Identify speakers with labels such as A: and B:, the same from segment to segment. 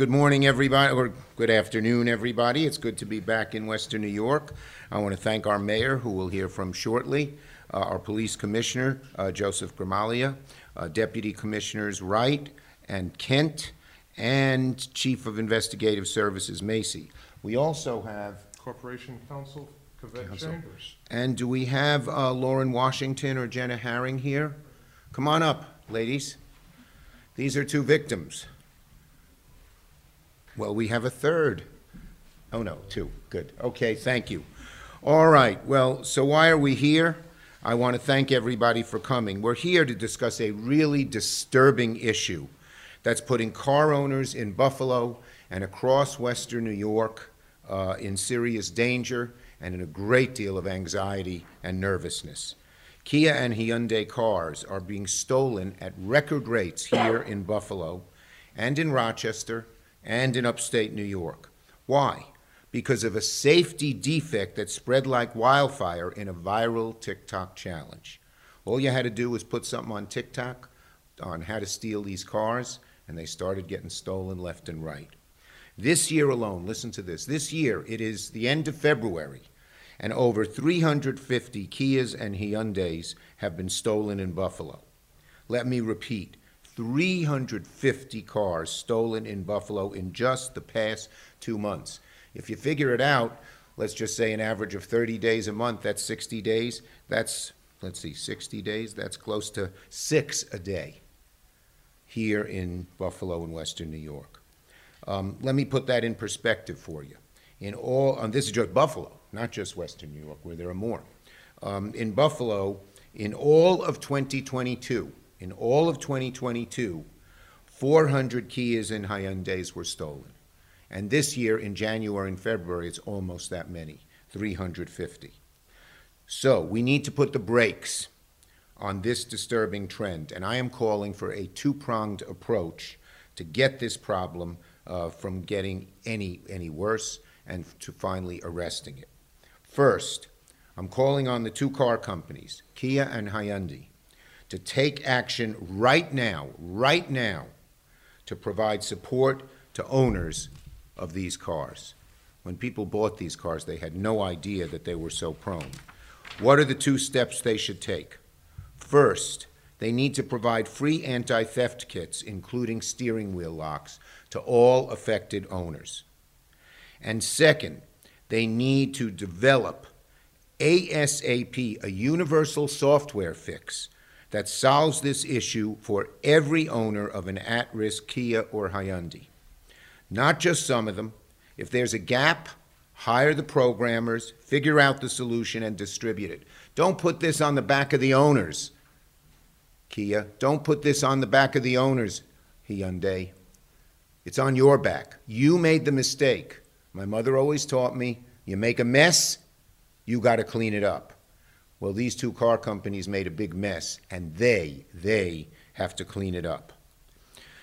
A: Good morning, everybody, or good afternoon, everybody. It's good to be back in Western New York. I want to thank our mayor, who we'll hear from shortly, uh, our police commissioner, uh, Joseph Gramaglia, uh, deputy commissioners Wright and Kent, and chief of investigative services Macy. We also have,
B: Corporation Counsel, Cavette
A: Counsel.
B: Chambers.
A: and do we have uh, Lauren Washington or Jenna Haring here? Come on up, ladies. These are two victims. Well, we have a third. Oh, no, two. Good. Okay, thank you. All right, well, so why are we here? I want to thank everybody for coming. We're here to discuss a really disturbing issue that's putting car owners in Buffalo and across western New York uh, in serious danger and in a great deal of anxiety and nervousness. Kia and Hyundai cars are being stolen at record rates here in Buffalo and in Rochester and in upstate New York. Why? Because of a safety defect that spread like wildfire in a viral TikTok challenge. All you had to do was put something on TikTok on how to steal these cars, and they started getting stolen left and right. This year alone, listen to this. This year, it is the end of February, and over 350 Kias and Hyundais have been stolen in Buffalo. Let me repeat 350 cars stolen in Buffalo in just the past two months. If you figure it out, let's just say an average of 30 days a month, that's 60 days. That's, let's see, 60 days, that's close to six a day here in Buffalo and Western New York. Um, let me put that in perspective for you. In all, and this is just Buffalo, not just Western New York, where there are more. Um, in Buffalo, in all of 2022, in all of 2022, 400 Kias and Hyundais were stolen. And this year, in January and February, it's almost that many 350. So we need to put the brakes on this disturbing trend. And I am calling for a two pronged approach to get this problem uh, from getting any, any worse and to finally arresting it. First, I'm calling on the two car companies, Kia and Hyundai, to take action right now, right now, to provide support to owners of these cars. When people bought these cars, they had no idea that they were so prone. What are the two steps they should take? First, they need to provide free anti theft kits, including steering wheel locks, to all affected owners. And second, they need to develop ASAP, a universal software fix that solves this issue for every owner of an at risk Kia or Hyundai. Not just some of them. If there's a gap, hire the programmers, figure out the solution, and distribute it. Don't put this on the back of the owners, Kia. Don't put this on the back of the owners, Hyundai. It's on your back. You made the mistake. My mother always taught me you make a mess, you got to clean it up. Well, these two car companies made a big mess, and they, they have to clean it up.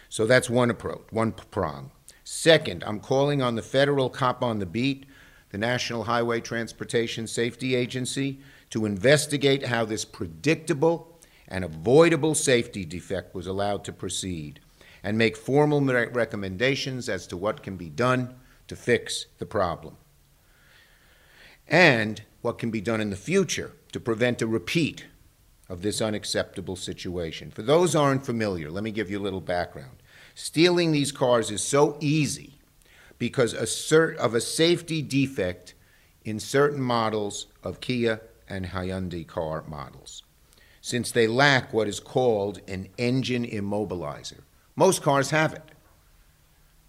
A: So that's one approach, one prong. Second, I'm calling on the federal cop on the beat, the National Highway Transportation Safety Agency, to investigate how this predictable and avoidable safety defect was allowed to proceed and make formal re- recommendations as to what can be done to fix the problem and what can be done in the future to prevent a repeat of this unacceptable situation. For those aren't familiar, let me give you a little background. Stealing these cars is so easy because of a safety defect in certain models of Kia and Hyundai car models, since they lack what is called an engine immobilizer. Most cars have it.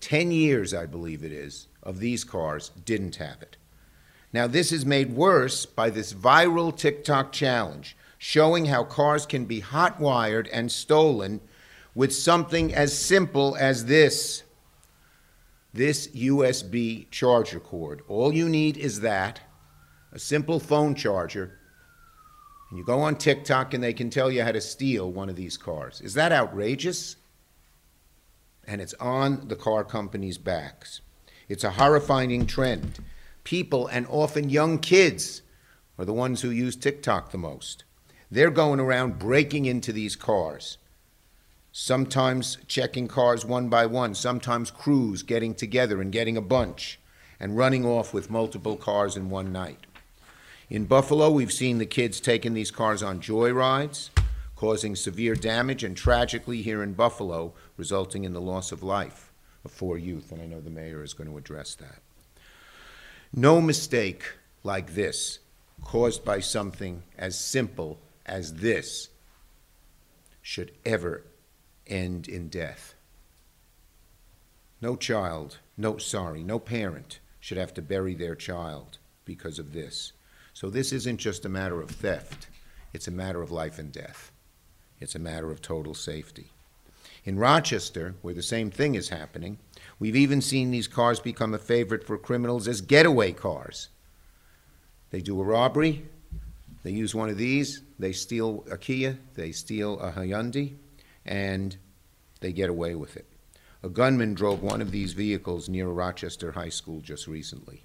A: 10 years, I believe it is, of these cars didn't have it. Now, this is made worse by this viral TikTok challenge showing how cars can be hot wired and stolen with something as simple as this this USB charger cord. All you need is that, a simple phone charger, and you go on TikTok and they can tell you how to steal one of these cars. Is that outrageous? And it's on the car companies' backs. It's a horrifying trend. People, and often young kids, are the ones who use TikTok the most. They're going around breaking into these cars, sometimes checking cars one by one, sometimes crews getting together and getting a bunch and running off with multiple cars in one night. In Buffalo, we've seen the kids taking these cars on joyrides, causing severe damage, and tragically here in Buffalo, resulting in the loss of life of four youth, and I know the mayor is going to address that. No mistake like this, caused by something as simple as this, should ever end in death. No child, no, sorry, no parent should have to bury their child because of this. So this isn't just a matter of theft, it's a matter of life and death. It's a matter of total safety. In Rochester, where the same thing is happening, we've even seen these cars become a favorite for criminals as getaway cars. They do a robbery, they use one of these, they steal a Kia, they steal a Hyundai, and they get away with it. A gunman drove one of these vehicles near Rochester High School just recently.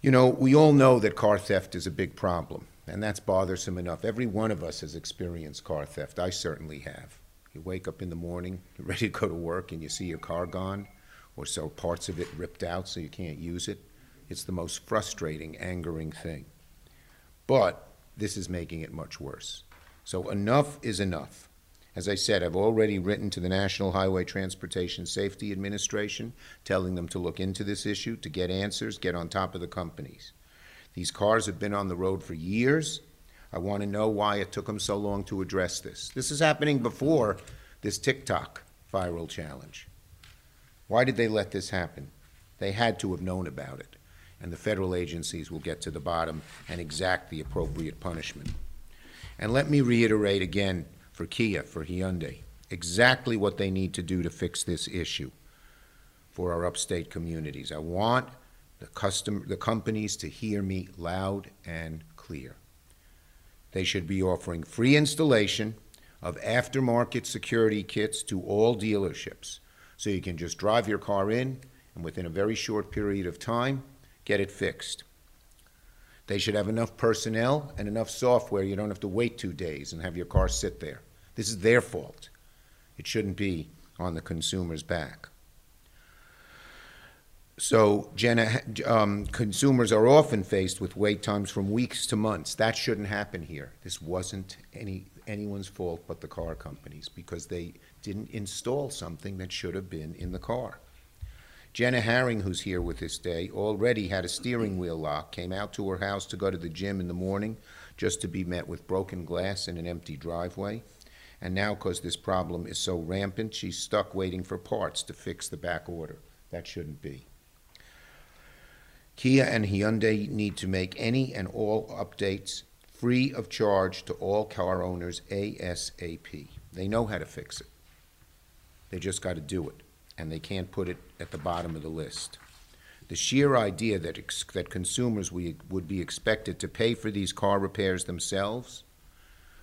A: You know, we all know that car theft is a big problem, and that's bothersome enough. Every one of us has experienced car theft. I certainly have. You wake up in the morning, you're ready to go to work, and you see your car gone, or so parts of it ripped out so you can't use it. It's the most frustrating, angering thing. But this is making it much worse. So enough is enough. As I said, I've already written to the National Highway Transportation Safety Administration telling them to look into this issue, to get answers, get on top of the companies. These cars have been on the road for years. I want to know why it took them so long to address this. This is happening before this TikTok viral challenge. Why did they let this happen? They had to have known about it, and the federal agencies will get to the bottom and exact the appropriate punishment. And let me reiterate again for Kia, for Hyundai, exactly what they need to do to fix this issue for our upstate communities. I want the custom, the companies to hear me loud and clear. They should be offering free installation of aftermarket security kits to all dealerships. So you can just drive your car in and within a very short period of time, get it fixed. They should have enough personnel and enough software you don't have to wait two days and have your car sit there. This is their fault. It shouldn't be on the consumer's back. So, Jenna, um, consumers are often faced with wait times from weeks to months. That shouldn't happen here. This wasn't any anyone's fault but the car companies because they didn't install something that should have been in the car. Jenna Haring, who's here with us today, already had a steering wheel lock, came out to her house to go to the gym in the morning just to be met with broken glass in an empty driveway. And now, because this problem is so rampant, she's stuck waiting for parts to fix the back order. That shouldn't be. Kia and Hyundai need to make any and all updates free of charge to all car owners ASAP. They know how to fix it. They just got to do it, and they can't put it at the bottom of the list. The sheer idea that, that consumers we, would be expected to pay for these car repairs themselves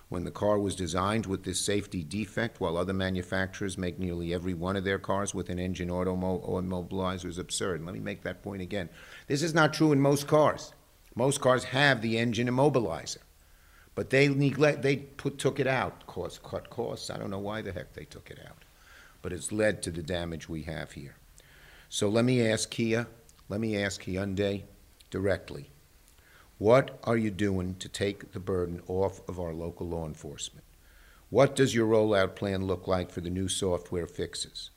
A: when the car was designed with this safety defect, while other manufacturers make nearly every one of their cars with an engine automo- immobilizer, is absurd. Let me make that point again. This is not true in most cars. Most cars have the engine immobilizer, but they neglect, they put, took it out, cost, cut costs. I don't know why the heck they took it out, but it's led to the damage we have here. So let me ask Kia, let me ask Hyundai directly. What are you doing to take the burden off of our local law enforcement? What does your rollout plan look like for the new software fixes?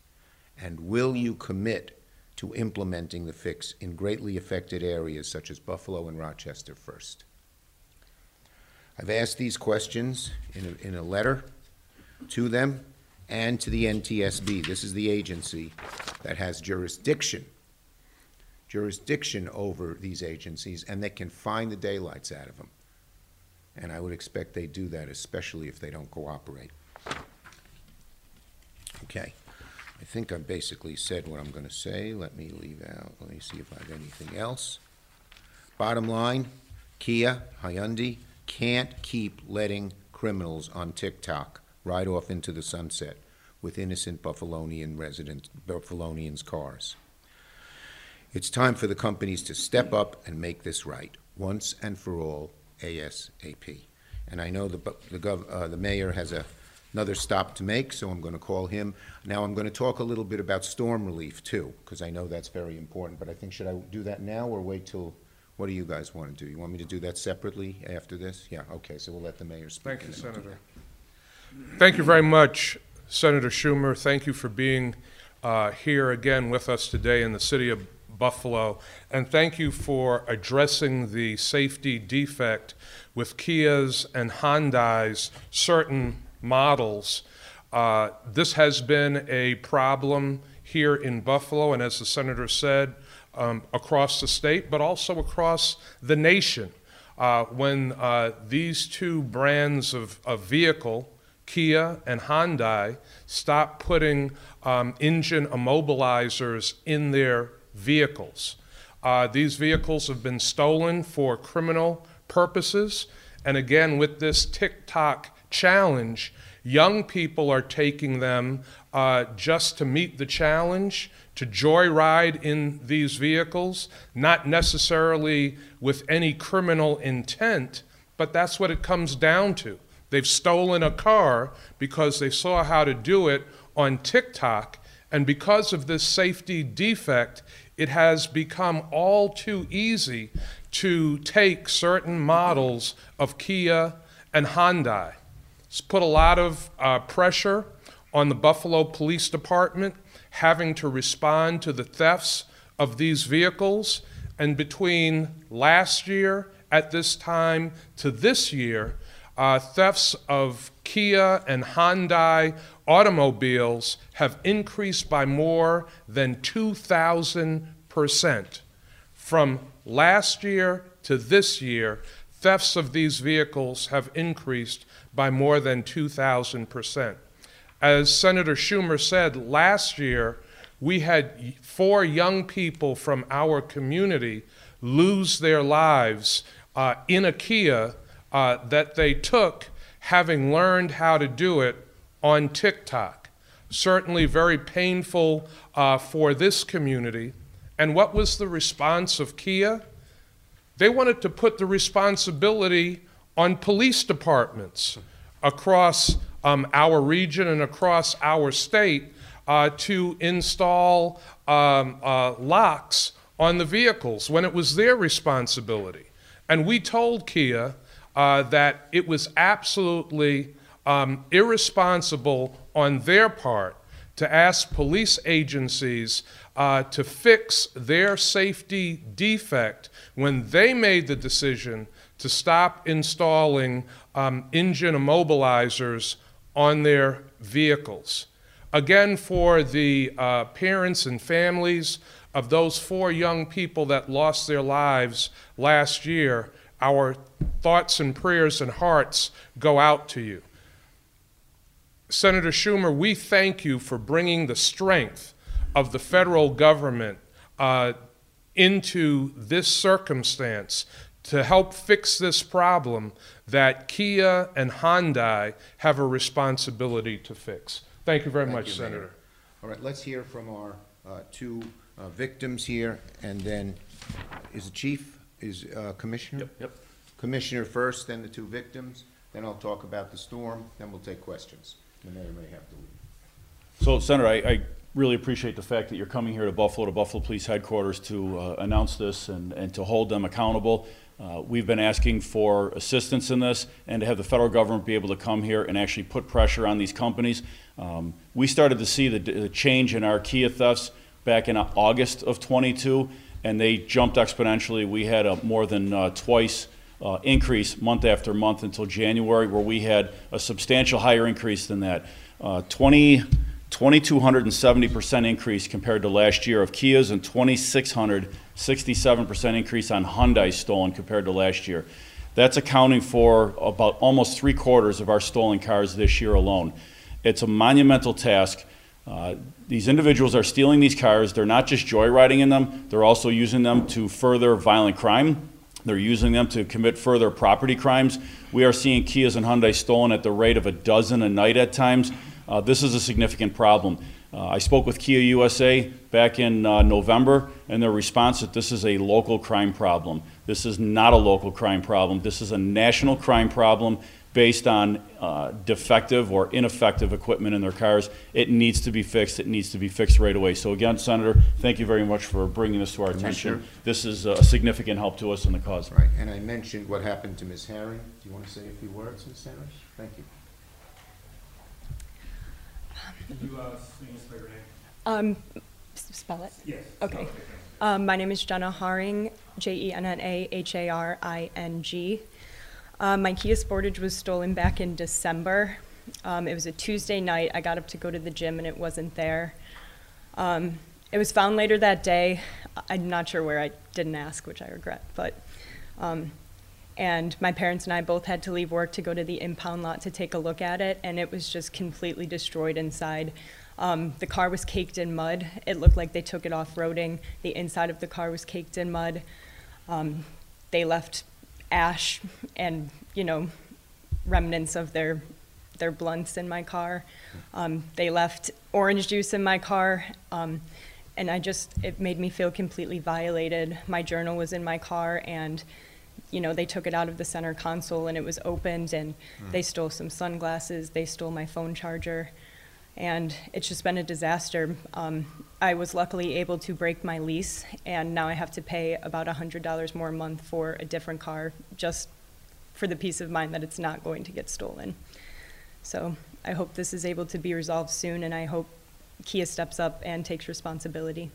A: And will you commit to implementing the fix in greatly affected areas such as Buffalo and Rochester first? I've asked these questions in a, in a letter to them and to the NTSB. This is the agency that has jurisdiction, jurisdiction over these agencies, and they can find the daylights out of them. And I would expect they do that, especially if they don't cooperate. Okay. I think I've basically said what I'm gonna say. Let me leave out, let me see if I have anything else. Bottom line, Kia, Hyundai, can't keep letting criminals on TikTok ride off into the sunset with innocent Buffalonian residents, Buffalonians' cars. It's time for the companies to step up and make this right, once and for all, ASAP. And I know the, the gov, uh, the mayor has a, another stop to make, so I'm gonna call him. Now, I'm gonna talk a little bit about storm relief too, because I know that's very important, but I think, should I do that now or wait till, what do you guys wanna do? You want me to do that separately after this? Yeah, okay, so we'll let the mayor speak.
B: Thank you,
A: and then we'll do
B: Senator. Thank you very much, Senator Schumer. Thank you for being uh, here again with us today in the city of Buffalo. And thank you for addressing the safety defect with Kia's and Hyundai's certain models. Uh, This has been a problem here in Buffalo, and as the senator said, um, across the state, but also across the nation. Uh, When uh, these two brands of, of vehicle, Kia and Hyundai, stop putting um, engine immobilizers in their vehicles. Uh, these vehicles have been stolen for criminal purposes. And again, with this TikTok challenge, young people are taking them uh, just to meet the challenge, to joyride in these vehicles, not necessarily with any criminal intent, but that's what it comes down to. They've stolen a car because they saw how to do it on TikTok, and because of this safety defect, it has become all too easy to take certain models of Kia and Hyundai. It's put a lot of uh, pressure on the Buffalo Police Department having to respond to the thefts of these vehicles. And between last year at this time to this year, uh, thefts of Kia and Hyundai automobiles have increased by more than 2,000%. From last year to this year, thefts of these vehicles have increased by more than 2,000%. As Senator Schumer said, last year we had four young people from our community lose their lives uh, in a Kia uh, that they took having learned how to do it on TikTok. Certainly very painful uh, for this community. And what was the response of Kia? They wanted to put the responsibility on police departments across um, our region and across our state uh, to install um, uh, locks on the vehicles when it was their responsibility. And we told Kia uh, that it was absolutely um, irresponsible on their part to ask police agencies uh, to fix their safety defect when they made the decision to stop installing um, engine immobilizers on their vehicles. Again, for the uh, parents and families of those four young people that lost their lives last year, our thoughts and prayers and hearts go out to you. Senator Schumer, we thank you for bringing the strength of the federal government uh, into this circumstance to help fix this problem that Kia and Hyundai have a responsibility to fix. Thank you very
A: Thank
B: much,
A: you, Mayor.
B: Senator.
A: All right, let's hear from our uh, two uh, victims here, and then, is the chief, is uh, Commissioner?
C: Yep, yep.
A: Commissioner first, then the two victims, then I'll talk about the storm, then we'll take questions. The mayor may have to leave.
C: So Senator, I, I really appreciate the fact that you're coming here to Buffalo, to Buffalo Police Headquarters to uh, announce this and, and to hold them accountable. Uh, We've been asking for assistance in this and to have the federal government be able to come here and actually put pressure on these companies. Um, We started to see the, the change in our Kia thefts back in August of '22, and they jumped exponentially. We had a more than uh, twice uh, increase month after month until January, where we had a substantial higher increase than that. Uh, 20, 2,270% increase compared to last year of Kias and 2,667% increase on Hyundai stolen compared to last year. That's accounting for about almost three quarters of our stolen cars this year alone. It's a monumental task. Uh, These individuals are stealing these cars. They're not just joyriding in them, they're also using them to further violent crime. They're using them to commit further property crimes. We are seeing Kias and Hyundai stolen at the rate of a dozen a night at times. Uh, This is a significant problem. Uh, I spoke with Kia USA back in uh, November, and their response that this is a local crime problem. This is not a local crime problem. This is a national crime problem based on uh, defective or ineffective equipment in their cars. It needs to be fixed. It needs to be fixed right away. So again, Senator, thank you very much for bringing this to our attention. This is a significant help to us in the cause.
A: Right, and I mentioned what happened to Ms. Haring. Do you want to say a few words, Ms. Haring? Thank you.
D: Um, s- spell it? Yes. Okay. Um, my name is Jenna Haring, E J-E-N-N-A-H-A-R-I-N-G. Um, my Kia Sportage was stolen back in December. Um, it was a Tuesday night. I got up to go to the gym and it wasn't there. Um, it was found later that day. I'm not sure where. I didn't ask, which I regret. But, um, and my parents and I both had to leave work to go to the impound lot to take a look at it, and it was just completely destroyed inside. Um, the car was caked in mud. It looked like they took it off roading. The inside of the car was caked in mud. Um, they left ash and you know remnants of their their blunts in my car. Um, they left orange juice in my car, um, and I just it made me feel completely violated. My journal was in my car, and you know they took it out of the center console, and it was opened, and they stole some sunglasses. They stole my phone charger, and it's just been a disaster. Um, I was luckily able to break my lease, and now I have to pay about $100 more a month for a different car just for the peace of mind that it's not going to get stolen. So I hope this is able to be resolved soon, and I hope Kia steps up and takes responsibility.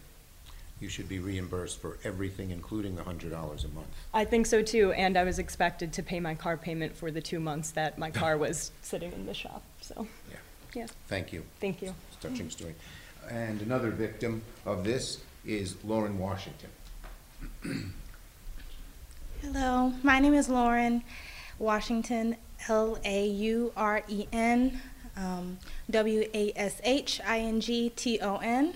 A: You should be reimbursed for everything, including the hundred dollars a month.
D: I think so too, and I was expected to pay my car payment for the two months that my car was sitting in the shop, so,
A: Yeah,
D: yeah,
A: thank you.
D: thank you.
A: It's a touching story. And another victim of this is Lauren Washington.
E: Hello, my name is Lauren Washington, L A U R E N, um, W A S H I N G T O N.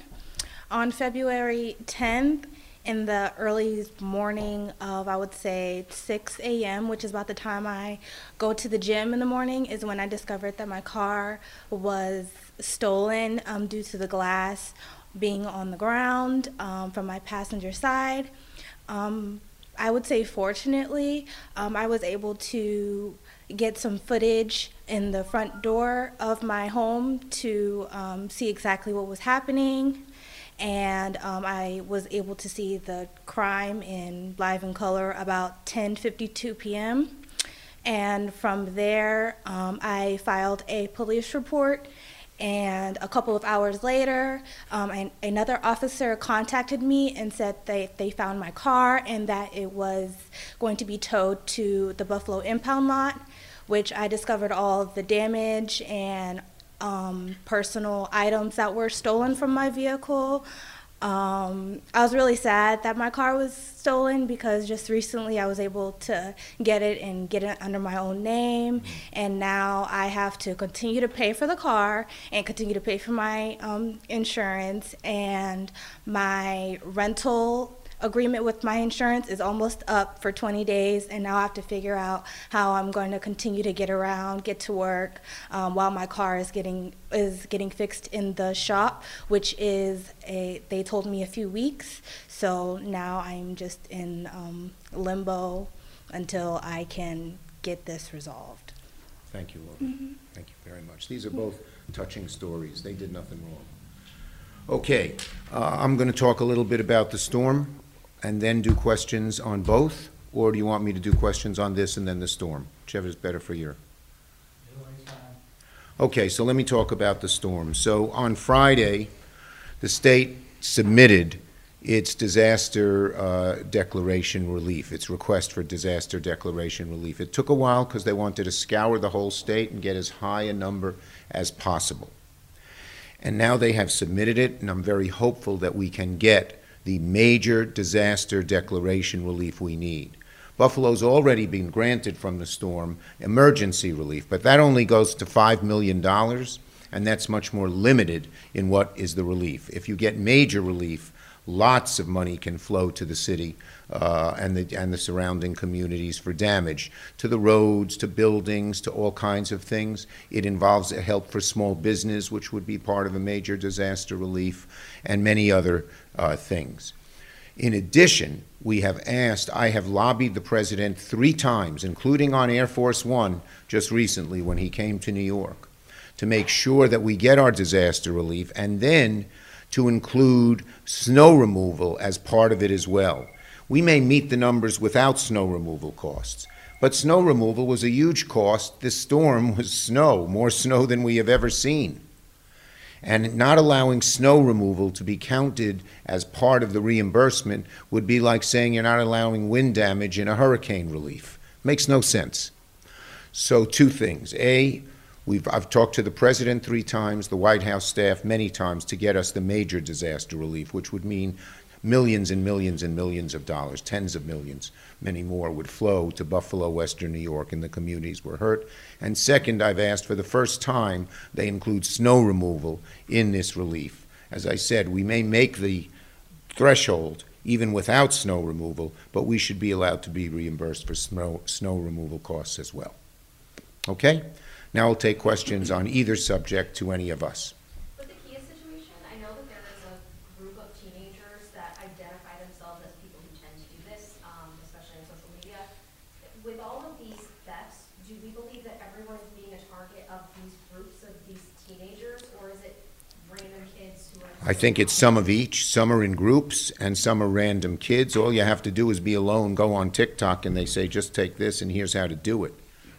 E: On February 10th, in the early morning of, I would say, 6 a.m., which is about the time I go to the gym in the morning, is when I discovered that my car was stolen um, due to the glass being on the ground um, from my passenger side. Um, I would say, fortunately, um, I was able to get some footage in the front door of my home to um, see exactly what was happening. And um, I was able to see the crime in live in color about 10:52 p.m. And from there, um, I filed a police report. And a couple of hours later, um, an, another officer contacted me and said they, they found my car and that it was going to be towed to the Buffalo impound lot, which I discovered all the damage and um, personal items that were stolen from my vehicle. Um, I was really sad that my car was stolen because just recently I was able to get it and get it under my own name, and now I have to continue to pay for the car and continue to pay for my um, insurance and my rental agreement with my insurance is almost up for 20 days, and now I have to figure out how I'm going to continue to get around, get to work, um, while my car is getting is getting fixed in the shop, which is a they told me a few weeks. So now I'm just in um, limbo until I can get this resolved.
A: Thank you, Lauren. Thank you very much. These are both touching stories. They did nothing wrong. Okay, uh, I'm going to talk a little bit about the storm and then do questions on both, or do you want me to do questions on this and then the storm? Whichever is better for you. Okay, so let me talk about the storm. So on Friday, the state submitted its disaster uh, declaration relief, its request for disaster declaration relief. It took a while because they wanted to scour the whole state and get as high a number as possible. And now they have submitted it, and I'm very hopeful that we can get the major disaster declaration relief we need. Buffalo's already been granted from the storm emergency relief, but that only goes to $5 million, and that's much more limited in what is the relief. If you get major relief, lots of money can flow to the city uh, and, the, and the surrounding communities for damage to the roads, to buildings, to all kinds of things. It involves help for small business, which would be part of a major disaster relief, and many other uh, things. In addition, we have asked, I have lobbied the president three times, including on Air Force One just recently when he came to New York, to make sure that we get our disaster relief and then to include snow removal as part of it as well. We may meet the numbers without snow removal costs, but snow removal was a huge cost. This storm was snow, more snow than we have ever seen. And not allowing snow removal to be counted as part of the reimbursement would be like saying you're not allowing wind damage in a hurricane relief. Makes no sense. So, two things. A, We've, I've talked to the president three times, the White House staff many times to get us the major disaster relief, which would mean millions and millions and millions of dollars, tens of millions, many more would flow to Buffalo, Western New York, and the communities were hurt. And second, I've asked for the first time they include snow removal in this relief. As I said, we may make the threshold even without snow removal, but we should be allowed to be reimbursed for snow, snow removal costs as well. Okay? Now I'll take questions on either subject to any of us.
F: With the Kia situation, I know that there is a group of teenagers that identify themselves as people who tend to do this, um, especially on social media. With all of these thefts, do we believe that everyone is being a target of these groups of these teenagers, or is it random kids who are?
A: I think it's some of each. Some are in groups and some are random kids. All you have to do is be alone, go on TikTok, and they say, just take this and here's how to do it,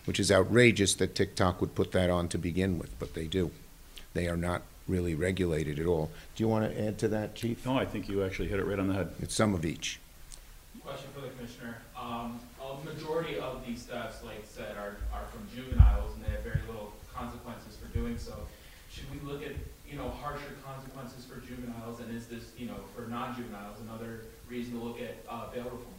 A: which is outrageous that TikTok would put that on to begin with, but they do. They are not really regulated at all. Do you want to add to that, Chief?
C: No, I think you actually hit it right on the head.
A: It's some of each.
G: Question for the commissioner. Um, a majority of these thefts, like said, are, are from juveniles and they have very little consequences for doing so. Should we look at, you know, harsher consequences for juveniles and is this, you know, for non-juveniles another reason to look at, uh, bail reform law?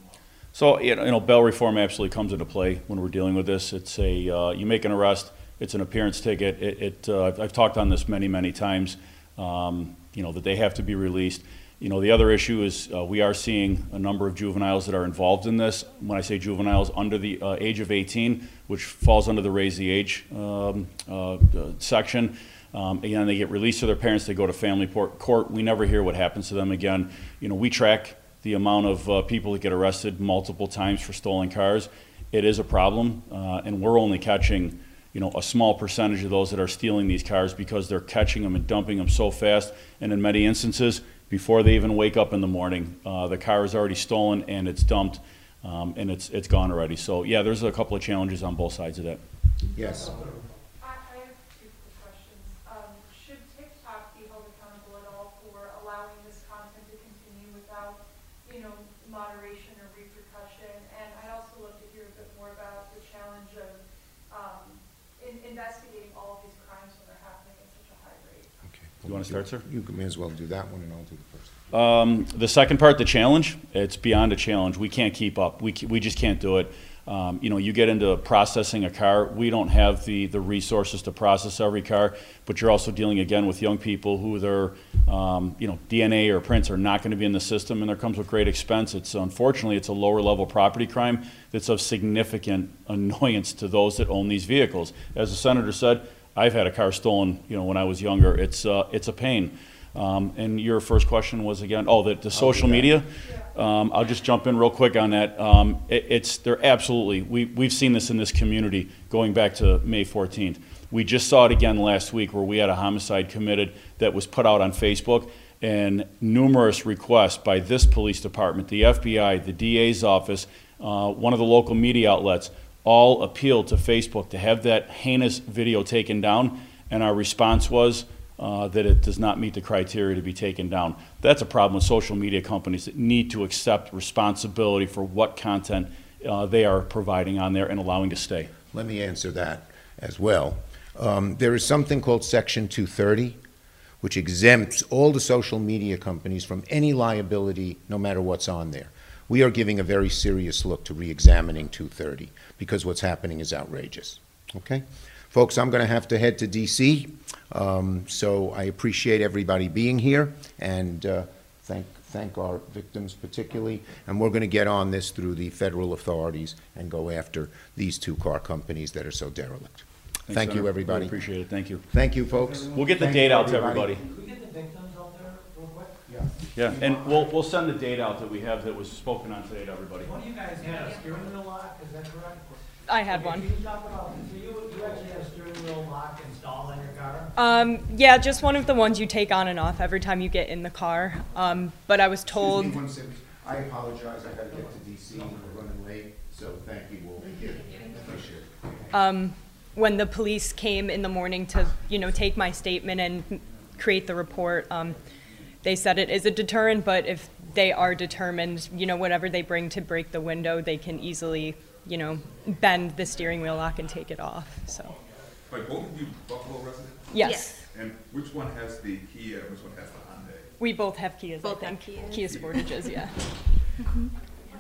C: So, you know, bail reform absolutely comes into play when we're dealing with this. It's a, uh, you make an arrest, it's an appearance ticket. It, it uh, I've, I've talked on this many, many times, um, you know, that they have to be released. You know, the other issue is uh, we are seeing a number of juveniles that are involved in this. When I say juveniles, under the uh, age of 18, which falls under the raise the age um, uh, uh, section. Um, again, they get released to their parents. They go to family court. We never hear what happens to them again. You know, we track the amount of uh, people that get arrested multiple times for stolen cars. It is a problem, uh, and we're only catching, you know, a small percentage of those that are stealing these cars because they're catching them and dumping them so fast. And in many instances, before they even wake up in the morning, uh, the car is already stolen and it's dumped, um, and it's it's gone already. So yeah, there's a couple of challenges on both sides of that.
A: Yes.
H: I, I have two quick questions. Um, should TikTok be held accountable at all for allowing this content to continue without, you know, moderation or repercussion? And I'd also love to hear a bit more about the challenge of, um, in, investigating all of these crimes when they're happening at such a high rate.
C: You want to start, sir?
A: You may as well do that one and I'll do the first.
C: Um, the second part, the challenge, it's beyond a challenge. We can't keep up. We, we just can't do it. Um, you know, you get into processing a car, we don't have the, the resources to process every car, but you're also dealing again with young people who their, um, you know, DNA or prints are not going to be in the system, and there comes with great expense. It's unfortunately, it's a lower level property crime that's of significant annoyance to those that own these vehicles. As the senator said, I've had a car stolen, you know, when I was younger. It's, uh, it's a pain. Um, and your first question was again, oh, the, the social
A: that.
C: media? Um, I'll just jump in real quick on that. Um, it, it's, they're absolutely, we, we've seen this in this community going back to May 14th. We just saw it again last week where we had a homicide committed that was put out on Facebook. and numerous requests by this police department, the FBI, the DA's office, uh, one of the local media outlets, all appealed to Facebook to have that heinous video taken down, and our response was uh, that it does not meet the criteria to be taken down. That's a problem with social media companies that need to accept responsibility for what content uh, they are providing on there and allowing to stay.
A: Let me answer that as well. Um, There is something called Section 230, which exempts all the social media companies from any liability, no matter what's on there. We are giving a very serious look to re-examining 230, because what's happening is outrageous. Okay? Folks, I'm going to have to head to DC, um, so I appreciate everybody being here, and uh, thank, thank our victims particularly, and we're going to get on this through the federal authorities and go after these two car companies that are so derelict.
C: Thanks,
A: Thank you, everybody.
C: Really appreciate it. Thank you.
A: Thank you, folks.
C: We'll get the
A: Thank
C: out to everybody
I: we get the victims out there real quick?
C: Yeah, and we'll, we'll send the date out that we have that was spoken on today to everybody.
I: One of you guys had a steering wheel lock, is that correct?
D: I had
I: Okay,
D: one.
I: Can you talk about, so you, you actually had a steering wheel lock installed on your car?
D: Um, yeah, just one of the ones you take on and off every time you get in the car. Um, but I was told.
A: Excuse me one second. I apologize, I gotta get to DC, and we're running late, so thank you, we'll be here. Appreciate it.
D: um, when the police came in the morning to, you know, take my statement and create the report, um, they said it is a deterrent, but if they are determined, you know, whatever they bring to break the window, they can easily, you know, bend the steering wheel lock and take it off, so.
J: Like both of you Buffalo residents?
D: Yes. Yes.
J: And which one has the Kia and which one has the Hyundai?
D: We both have Kias,
K: Both
D: I
K: have
D: think.
K: Kias.
D: Kia Sportages, yeah.
I: Can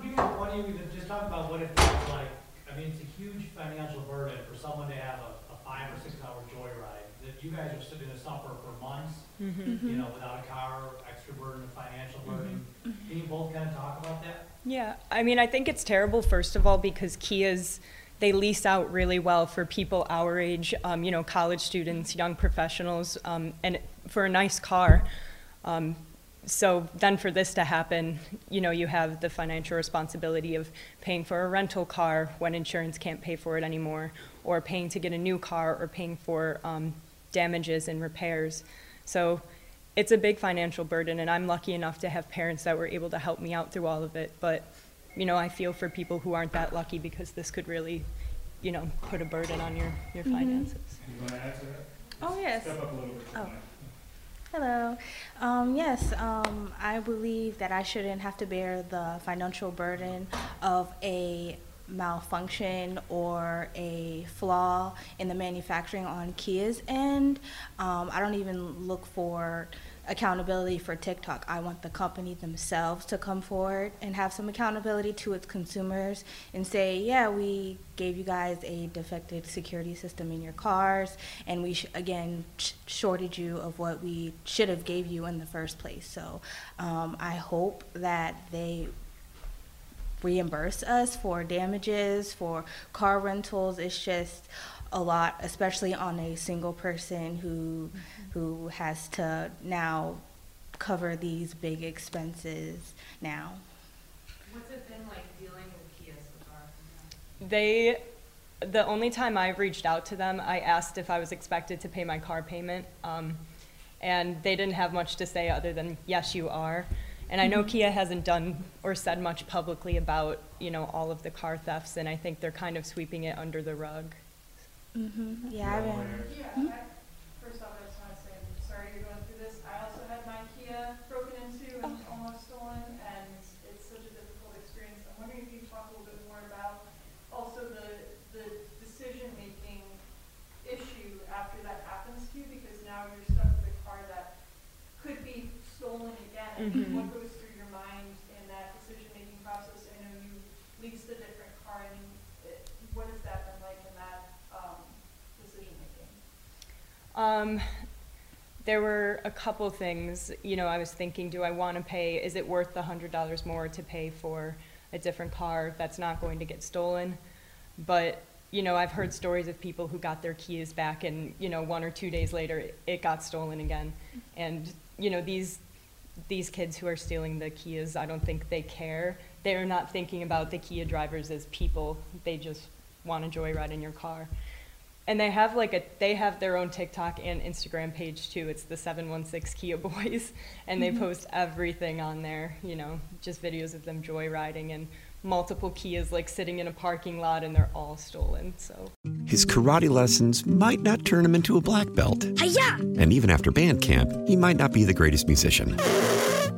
I: you, one of you, could just talk about what it feels like, I mean, it's a huge financial burden for someone to have a, a five or six hour joyride, that you guys are sitting to suffer for months,
D: Mhm.
I: you know, without a car, extra burden, of financial burden. Can you both kind of talk about that?
D: Yeah, I mean, I think it's terrible, first of all, because Kias, they lease out really well for people our age, um, you know, college students, young professionals, um, and for a nice car. Um, so then for this to happen, you know, you have the financial responsibility of paying for a rental car when insurance can't pay for it anymore, or paying to get a new car, or paying for um, damages and repairs. So it's a big financial burden, and I'm lucky enough to have parents that were able to help me out through all of it. But, you know, I feel for people who aren't that lucky because this could really, you know, put a burden on your, your
E: Mhm.
D: finances.
J: You wanna answer that?
E: Oh, yes.
J: Step up a little bit.
E: Oh. Hello. Um, yes, um, I believe that I shouldn't have to bear the financial burden of a malfunction or a flaw in the manufacturing on Kia's end. Um, I don't even look for accountability for TikTok. I want the company themselves to come forward and have some accountability to its consumers and say, yeah, we gave you guys a defective security system in your cars, and we again sh- shorted you of what we should have gave you in the first place. So um, I hope that they reimburse us for damages, for car rentals. It's just a lot, especially on a single person who who has to now cover these big expenses now.
F: What's it been like dealing with Kia so far?
D: They, the only time I've reached out to them, I asked if I was expected to pay my car payment, um, and they didn't have much to say other than, yes, you are. And I know
E: Mhm.
D: Kia hasn't done or said much publicly about, you know, all of the car thefts, and I think they're kind of sweeping it under the rug.
E: Mm-hmm. Yeah, I've been.
H: Yeah, I, first off, I just wanna say, I'm sorry you're going through this. I also had my Kia broken into and almost stolen, and it's such a difficult experience. I'm wondering if you could talk a little bit more about also the, the decision-making issue after that happens to you, because now you're stuck with a car that could be stolen again. And
D: Mhm.
H: what goes through your mind in that decision-making process? I know you leased a different car, and it- what has that been like in that, um, decision-making?
D: Um, there were a couple things, you know, I was thinking, do I want to pay, is it worth the hundred dollars more to pay for a different car that's not going to get stolen? But, you know, I've heard stories of people who got their keys back and, you know, one or two days later, it- got stolen again. And, you know, these, these kids who are stealing the Kias, I don't think they care. They're not thinking about the Kia drivers as people, they just want to joyride in your car. And they have like a they have their own TikTok and Instagram page too. It's the 716 Kia Boys and they
L: Mhm.
D: post everything on there, you know, just videos of them joyriding and multiple Kias like sitting in a parking lot and they're all stolen. So
L: His karate lessons might not turn him into a black belt. And even after band camp, he might not be the greatest musician.